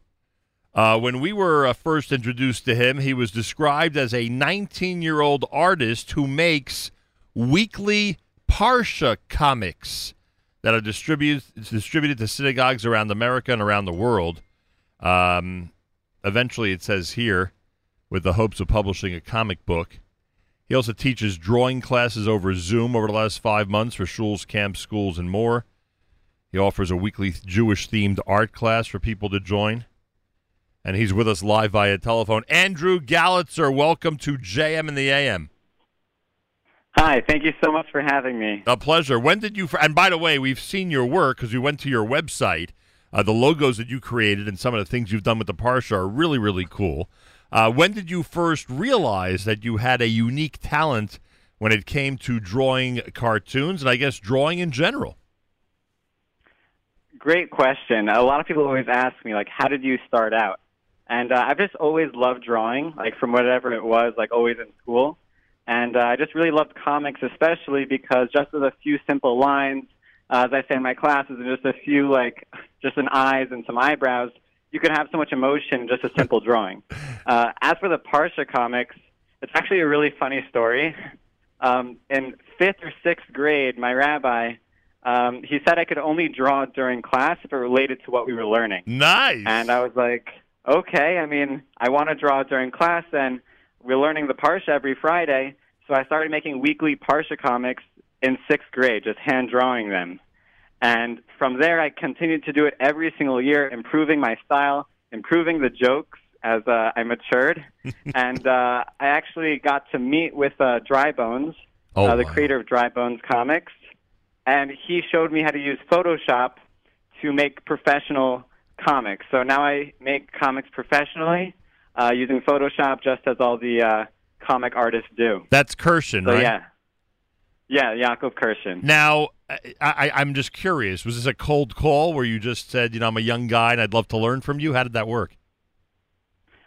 Uh, when we were uh, first introduced to him, he was described as a 19 year old artist who makes weekly Parsha comics that are distributed, distributed to synagogues around America and around the world. Um, eventually, it says here, with the hopes of publishing a comic book. He also teaches drawing classes over Zoom over the last five months for shuls, camps, schools, and more. He offers a weekly Jewish themed art class for people to join. And he's with us live via telephone. Andrew Gallitzer, welcome to JM in the AM. Hi, thank you so much for having me. A pleasure. When did you? And by the way, we've seen your work because we went to your website. Uh, the logos that you created and some of the things you've done with the Parsha are really, really cool. Uh, when did you first realize that you had a unique talent when it came to drawing cartoons and I guess drawing in general? Great question. A lot of people always ask me, like, how did you start out? And uh, I've just always loved drawing, like from whatever it was, like always in school. And uh, I just really loved comics, especially because just with a few simple lines, uh, as I say in my classes, and just a few, like, just an eyes and some eyebrows, you can have so much emotion in just a simple drawing. Uh, as for the Parsha comics, it's actually a really funny story. Um, in fifth or sixth grade, my rabbi, um, he said I could only draw during class if it related to what we were learning. Nice. And I was like, okay, I mean, I want to draw during class, and we're learning the Parsha every Friday. So I started making weekly Parsha comics in sixth grade, just hand drawing them. And from there, I continued to do it every single year, improving my style, improving the jokes as uh, I matured. *laughs* and uh, I actually got to meet with uh, Dry Bones, Oh, uh, the wow. creator of Dry Bones Comics. And he showed me how to use Photoshop to make professional comics. So now I make comics professionally uh, using Photoshop, just as all the uh, comic artists do. That's Kirschen, So right? yeah, yeah, Jakob Kirschen. Now, I, I, I'm just curious. Was this a cold call where you just said, you know, I'm a young guy and I'd love to learn from you? How did that work?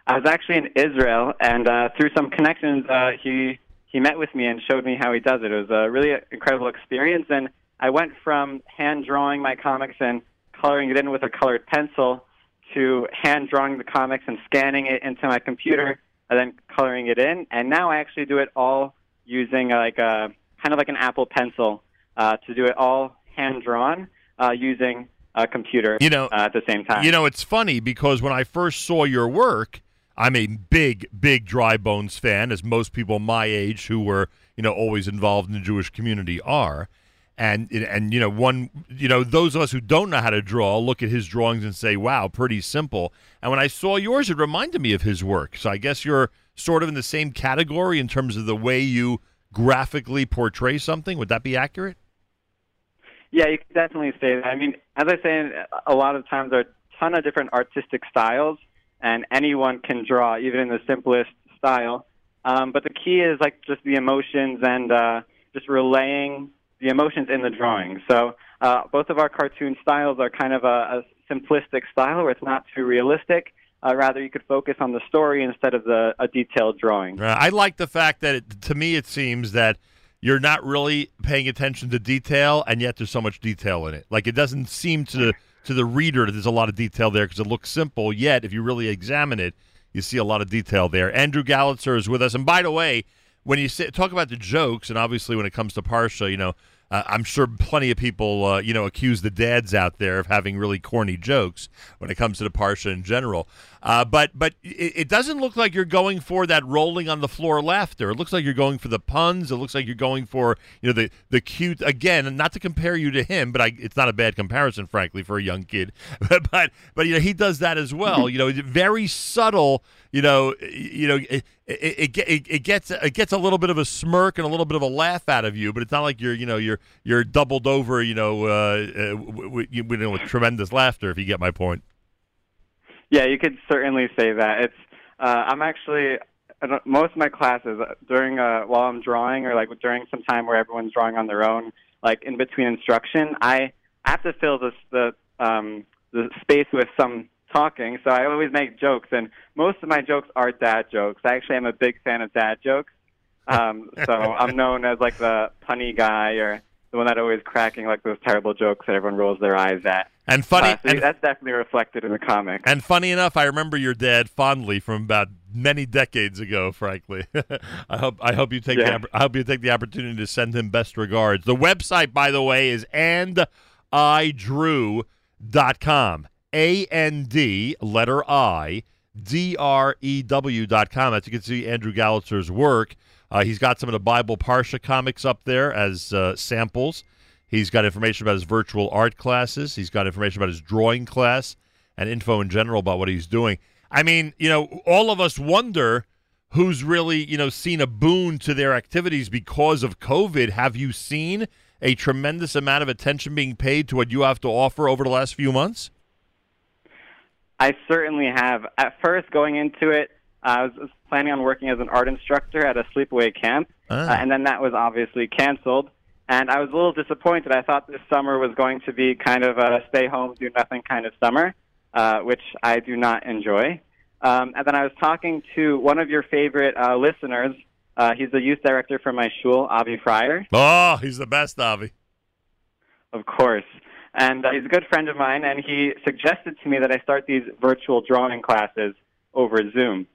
I was actually in Israel, and uh, through some connections, uh, he he met with me and showed me how he does it. It was a really incredible experience, and I went from hand drawing my comics and coloring it in with a colored pencil to hand drawing the comics and scanning it into my computer, and then coloring it in. And now I actually do it all using like a kind of like an Apple Pencil uh, to do it all hand drawn uh, using a computer. You know, uh, at the same time. You know, it's funny because when I first saw your work, I'm a big, big Dry Bones fan, as most people my age who were, you know, always involved in the Jewish community are. And and you know, one, you know, those of us who don't know how to draw look at his drawings and say, "Wow, pretty simple." And when I saw yours, it reminded me of his work. So I guess you're sort of in the same category in terms of the way you graphically portray something. Would that be accurate? Yeah, you can definitely say that. I mean, as I say, a lot of times there are a ton of different artistic styles, and anyone can draw, even in the simplest style. Um, but the key is like just the emotions and uh, just relaying the emotions in the drawing. So uh, both of our cartoon styles are kind of a, a simplistic style where it's not too realistic. Uh, rather, you could focus on the story instead of the a detailed drawing. I like the fact that it, to me it seems that you're not really paying attention to detail, and yet there's so much detail in it. Like it doesn't seem to the to the reader that there's a lot of detail there because it looks simple. Yet, if you really examine it, you see a lot of detail there. Andrew Gallitzer is with us, and by the way, when you say, talk about the jokes, and obviously when it comes to Parsha, you know, uh, I'm sure plenty of people, uh, you know, accuse the dads out there of having really corny jokes when it comes to the parsha in general. Uh, but but it, it, doesn't look like you're going for that rolling on the floor laughter. It looks like you're going for the puns. It looks like you're going for you know the the cute again. Not to compare you to him, but I, it's not a bad comparison, frankly, for a young kid. *laughs* but but, but you know he does that as well. *clears throat* you know, very subtle you know, you know, it, it, it, gets it gets a little bit of a smirk and a little bit of a laugh out of you, but it's not like you're you know you're you're doubled over you know uh, uh with, tremendous laughter. If you get my point. Yeah, you could certainly say that. It's uh, I'm actually most of my classes uh, during uh, while I'm drawing or like during some time where everyone's drawing on their own, like in between instruction, I have to fill this the um, the space with some talking, so I always make jokes, and most of my jokes are dad jokes. I actually am a big fan of dad jokes. Um, so *laughs* I'm known as like the punny guy or the one that always cracking like those terrible jokes that everyone rolls their eyes at. And funny, uh, so and, that's definitely reflected in the comic. And funny enough, I remember your dad fondly from about many decades ago. Frankly, *laughs* I hope I hope you take yeah. the, I hope you take the opportunity to send him best regards. The website, by the way, is andidrew.com. A N D, letter I, D R E W dot com. As you can see Andrew Gallitzer's work. Uh, he's got some of the Bible Parsha comics up there as uh, samples. He's got information about his virtual art classes. He's got information about his drawing class and info in general about what he's doing. I mean, you know, all of us wonder who's really, you know, seen a boon to their activities because of COVID. Have you seen a tremendous amount of attention being paid to what you have to offer over the last few months? I certainly have. At first, going into it, I was planning on working as an art instructor at a sleepaway camp, ah. uh, and then that was obviously canceled. And I was a little disappointed. I thought this summer was going to be kind of a stay home, do nothing kind of summer, uh, which I do not enjoy. Um, and then I was talking to one of your favorite uh, listeners. Uh, he's the youth director for my shul, Avi Fryer. Oh, he's the best, Avi. Of course. And uh, he's a good friend of mine, and he suggested to me that I start these virtual drawing classes over Zoom.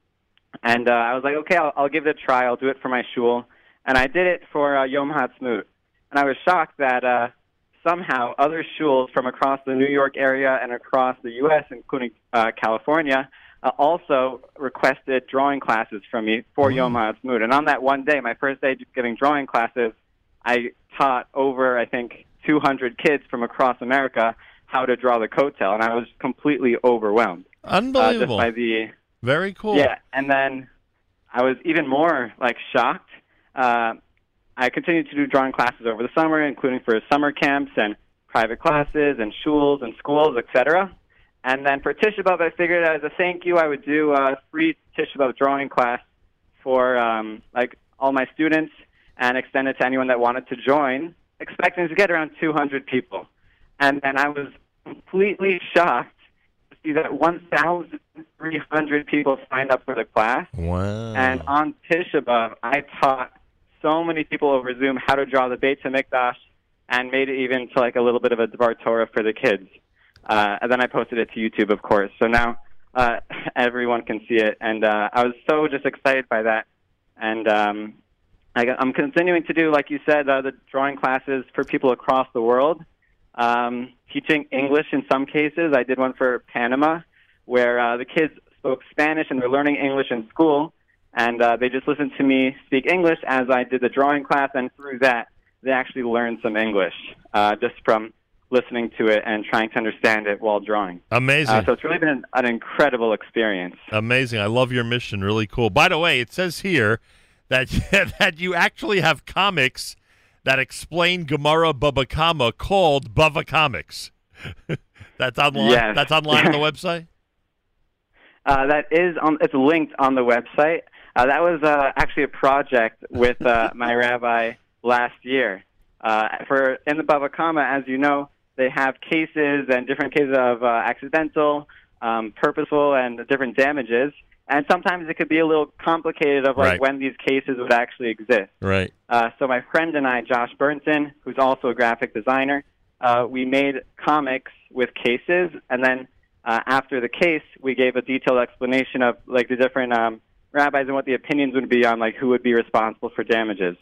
And uh, I was like, okay, I'll, I'll give it a try. I'll do it for my shul. And I did it for uh, Yom Ha'atzmaut. And I was shocked that uh, somehow other shuls from across the New York area and across the U.S., including uh, California, uh, also requested drawing classes from me for mm. Yom Ha'atzmaut. And on that one day, my first day giving drawing classes, I taught over, I think, 200 kids from across America how to draw the Kotel, and I was completely overwhelmed. Unbelievable. Uh, by the very cool. Yeah, and then I was even more like shocked. Uh, I continued to do drawing classes over the summer, including for summer camps and private classes and shuls and schools, etc. And then for Tisha B'av, I figured as a thank you, I would do a free Tisha B'av drawing class for um, like all my students and extend it to anyone that wanted to join expecting to get around 200 people. And then I was completely shocked to see that 1,300 people signed up for the class. Wow. And on Tisha I taught so many people over Zoom how to draw the Beit HaMikdash and made it even to like a little bit of a Dvar Torah for the kids. Uh, and then I posted it to YouTube, of course. So now uh, *laughs* everyone can see it. And uh, I was so just excited by that. And um, I, I'm continuing to do, like you said, uh, the drawing classes for people across the world. Um, teaching English in some cases. I did one for Panama, where uh, the kids spoke Spanish and they're learning English in school, and uh, they just listened to me speak English as I did the drawing class, and through that, they actually learned some English uh, just from listening to it and trying to understand it while drawing. Amazing. Uh, so it's really been an, an incredible experience. Amazing. I love your mission. Really cool. By the way, it says here that *laughs* that you actually have comics that explain Gemara Kama called Bava Comics. *laughs* that's online. Yes. That's online on the *laughs* website. Uh, that is on. It's linked on the website. Uh, that was uh, actually a project with uh, my rabbi last year. Uh, for in the Bava Kama, as you know, they have cases and different cases of uh, accidental, um, purposeful, and different damages. And sometimes it could be a little complicated of like Right. when these cases would actually exist. Right. Uh, so my friend and I, Josh Burnton, who's also a graphic designer, uh, we made comics with cases, and then uh, after the case, we gave a detailed explanation of like the different um, rabbis and what the opinions would be on like who would be responsible for damages.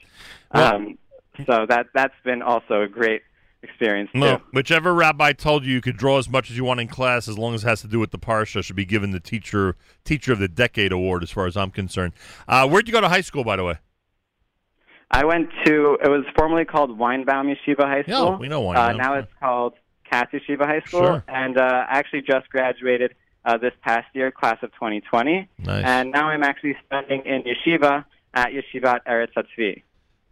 Um, so that that's been also a great experience too. No, whichever rabbi told you you could draw as much as you want in class, as long as it has to do with the parsha, should be given the teacher teacher of the decade award, as far as I'm concerned. Uh, where'd you go to high school, by the way? I went to it was formerly called Weinbaum Yeshiva High School. Yeah, we know Uh, Weinbaum. now it's called Katz Yeshiva High School, Sure. and uh, I actually just graduated uh, this past year, class of 2020. Nice. And now I'm actually studying in yeshiva at Yeshivat Eretz Hatzvi.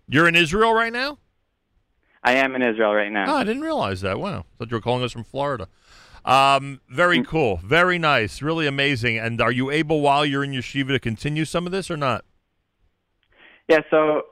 You're in Israel right now? I am in Israel right now. Oh, I didn't realize that. Wow. Thought you were calling us from Florida. Um, very Mm. cool. Very nice. Really amazing. And are you able, while you're in yeshiva, to continue some of this or not? Yeah, so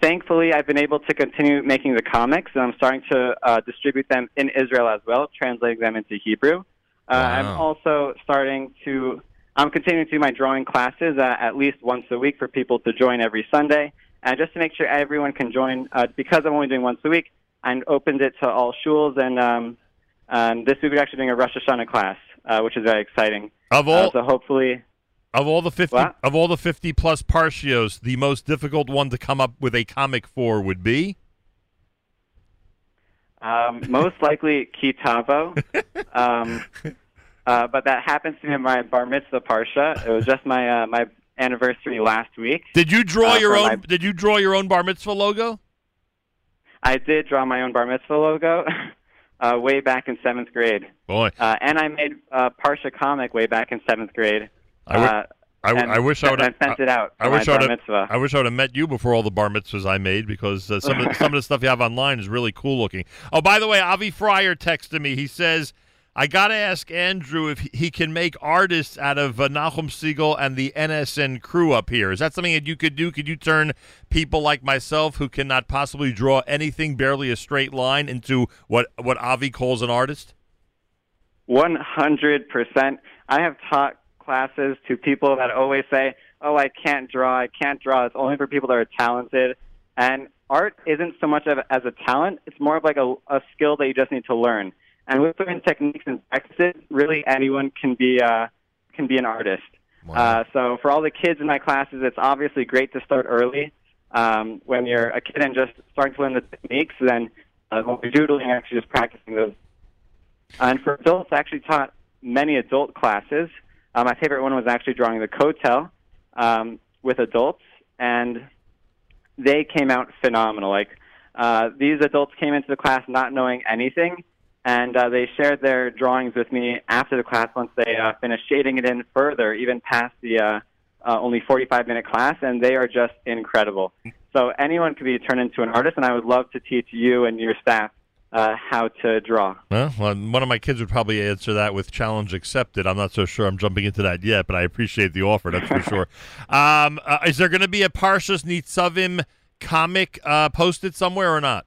thankfully I've been able to continue making the comics, and I'm starting to uh, distribute them in Israel as well, translating them into Hebrew. Uh, I'm also starting to. I'm continuing to do my drawing classes uh, at least once a week for people to join every Sunday, and just to make sure everyone can join. Uh, because I'm only doing once a week, I opened it to all shuls, and um, um, this week we're actually doing a Rosh Hashanah class, uh, which is very exciting. Of Uh, all so hopefully, of all the fifty What? of all the fifty plus parshios, the most difficult one to come up with a comic for would be Um, most likely Kitavo. *laughs* um, uh, but that happens to be my bar mitzvah parsha. It was just my uh, my anniversary last week. Did you draw Uh, your own my- did you draw your own bar mitzvah logo? I did draw my own bar mitzvah logo *laughs* uh, way back in seventh grade, Boy, uh, and I made a parsha comic way back in seventh grade. I uh, I, w- and- I wish I would and sent it out. I wish I would. I wish I would have met you before all the bar mitzvahs I made because uh, some of the, some of the stuff you have online is really cool looking. Oh, by the way, Avi Fryer texted me. He says, "I got to ask Andrew if he can make artists out of uh, Nachum Segal and the NSN crew up here. Is that something that you could do? Could you turn people like myself who cannot possibly draw anything, barely a straight line, into what what Avi calls an artist?" One hundred percent. I have taught classes to people that always say, "Oh, I can't draw. I can't draw. It's only for people that are talented." And art isn't so much of as a talent; it's more of like a, a skill that you just need to learn. And with certain techniques and practices, really anyone can be uh, can be an artist. Uh, so for all the kids in my classes, it's obviously great to start early. Um, when you're a kid and just starting to learn the techniques, then uh, when you're doodling, actually just practicing those and for adults, I actually taught many adult classes. Uh, my favorite one was actually drawing the Kotel um, with adults, and they came out phenomenal. Like uh, these adults came into the class not knowing anything, and uh, they shared their drawings with me after the class once they uh, finished shading it in further, even past the uh, uh, only 45 minute class, and they are just incredible. So anyone could be turned into an artist, and I would love to teach you and your staff uh, how to draw. Well, one of my kids would probably answer that with challenge accepted. I'm not so sure I'm jumping into that yet, but I appreciate the offer, that's for sure. *laughs* Um, uh, is there going to be a Parshas Nitzavim comic uh, posted somewhere or not?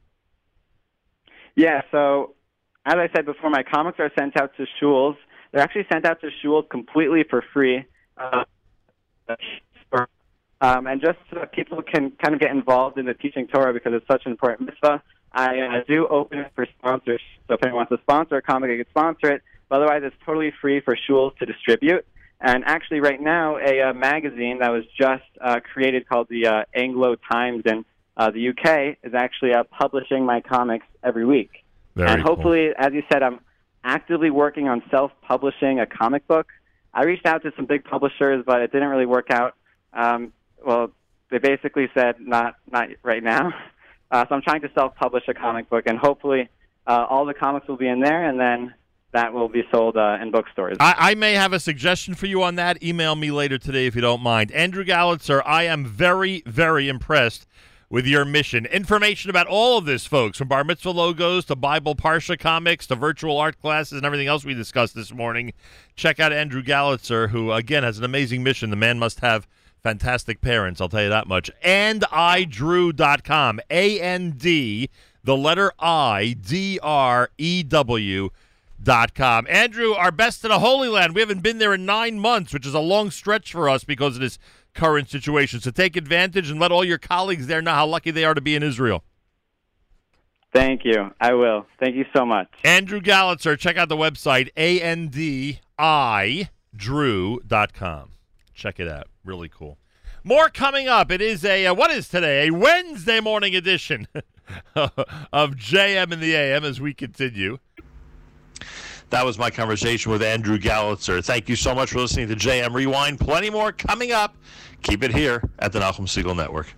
Yeah, so as I said before, my comics are sent out to shuls. They're actually sent out to shuls completely for free. Uh, um, and just so people can kind of get involved in the teaching Torah because it's such an important mitzvah, I uh, do open it for sponsors. So if anyone wants to sponsor a comic, they can sponsor it. But otherwise, it's totally free for shuls to distribute. And actually, right now, a uh, magazine that was just uh, created called the uh, Anglo Times in uh, the UK is actually uh, publishing my comics every week. Very and cool. hopefully, as you said, I'm actively working on self-publishing a comic book. I reached out to some big publishers, but it didn't really work out. Um, well, they basically said not not right now. *laughs* Uh, so I'm trying to self-publish a comic book, and hopefully, uh, all the comics will be in there, and then that will be sold uh, in bookstores. I, I may have a suggestion for you on that. Email me later today if you don't mind. Andrew Gallitzer, I am very, very impressed with your mission. Information about all of this, folks, from Bar Mitzvah logos to Bible Parsha comics to virtual art classes and everything else we discussed this morning. Check out Andrew Gallitzer, who, again, has an amazing mission. The man must have fantastic parents, I'll tell you that much. And idrew.com. A N D, the letter I, D R E W. Dot com. Andrew, our best in the Holy Land. We haven't been there in nine months, which is a long stretch for us because of this current situation. So take advantage and let all your colleagues there know how lucky they are to be in Israel. Thank you. I will. Thank you so much. Andrew Gallitzer, check out the website, andidrew.com. Check it out. Really cool. More coming up. It is a, uh, what is today? A Wednesday morning edition *laughs* of JM and the AM as we continue. That was my conversation with Andrew Gallitzer. Thank you so much for listening to JM Rewind. Plenty more coming up. Keep it here at the Nachum Segal Network.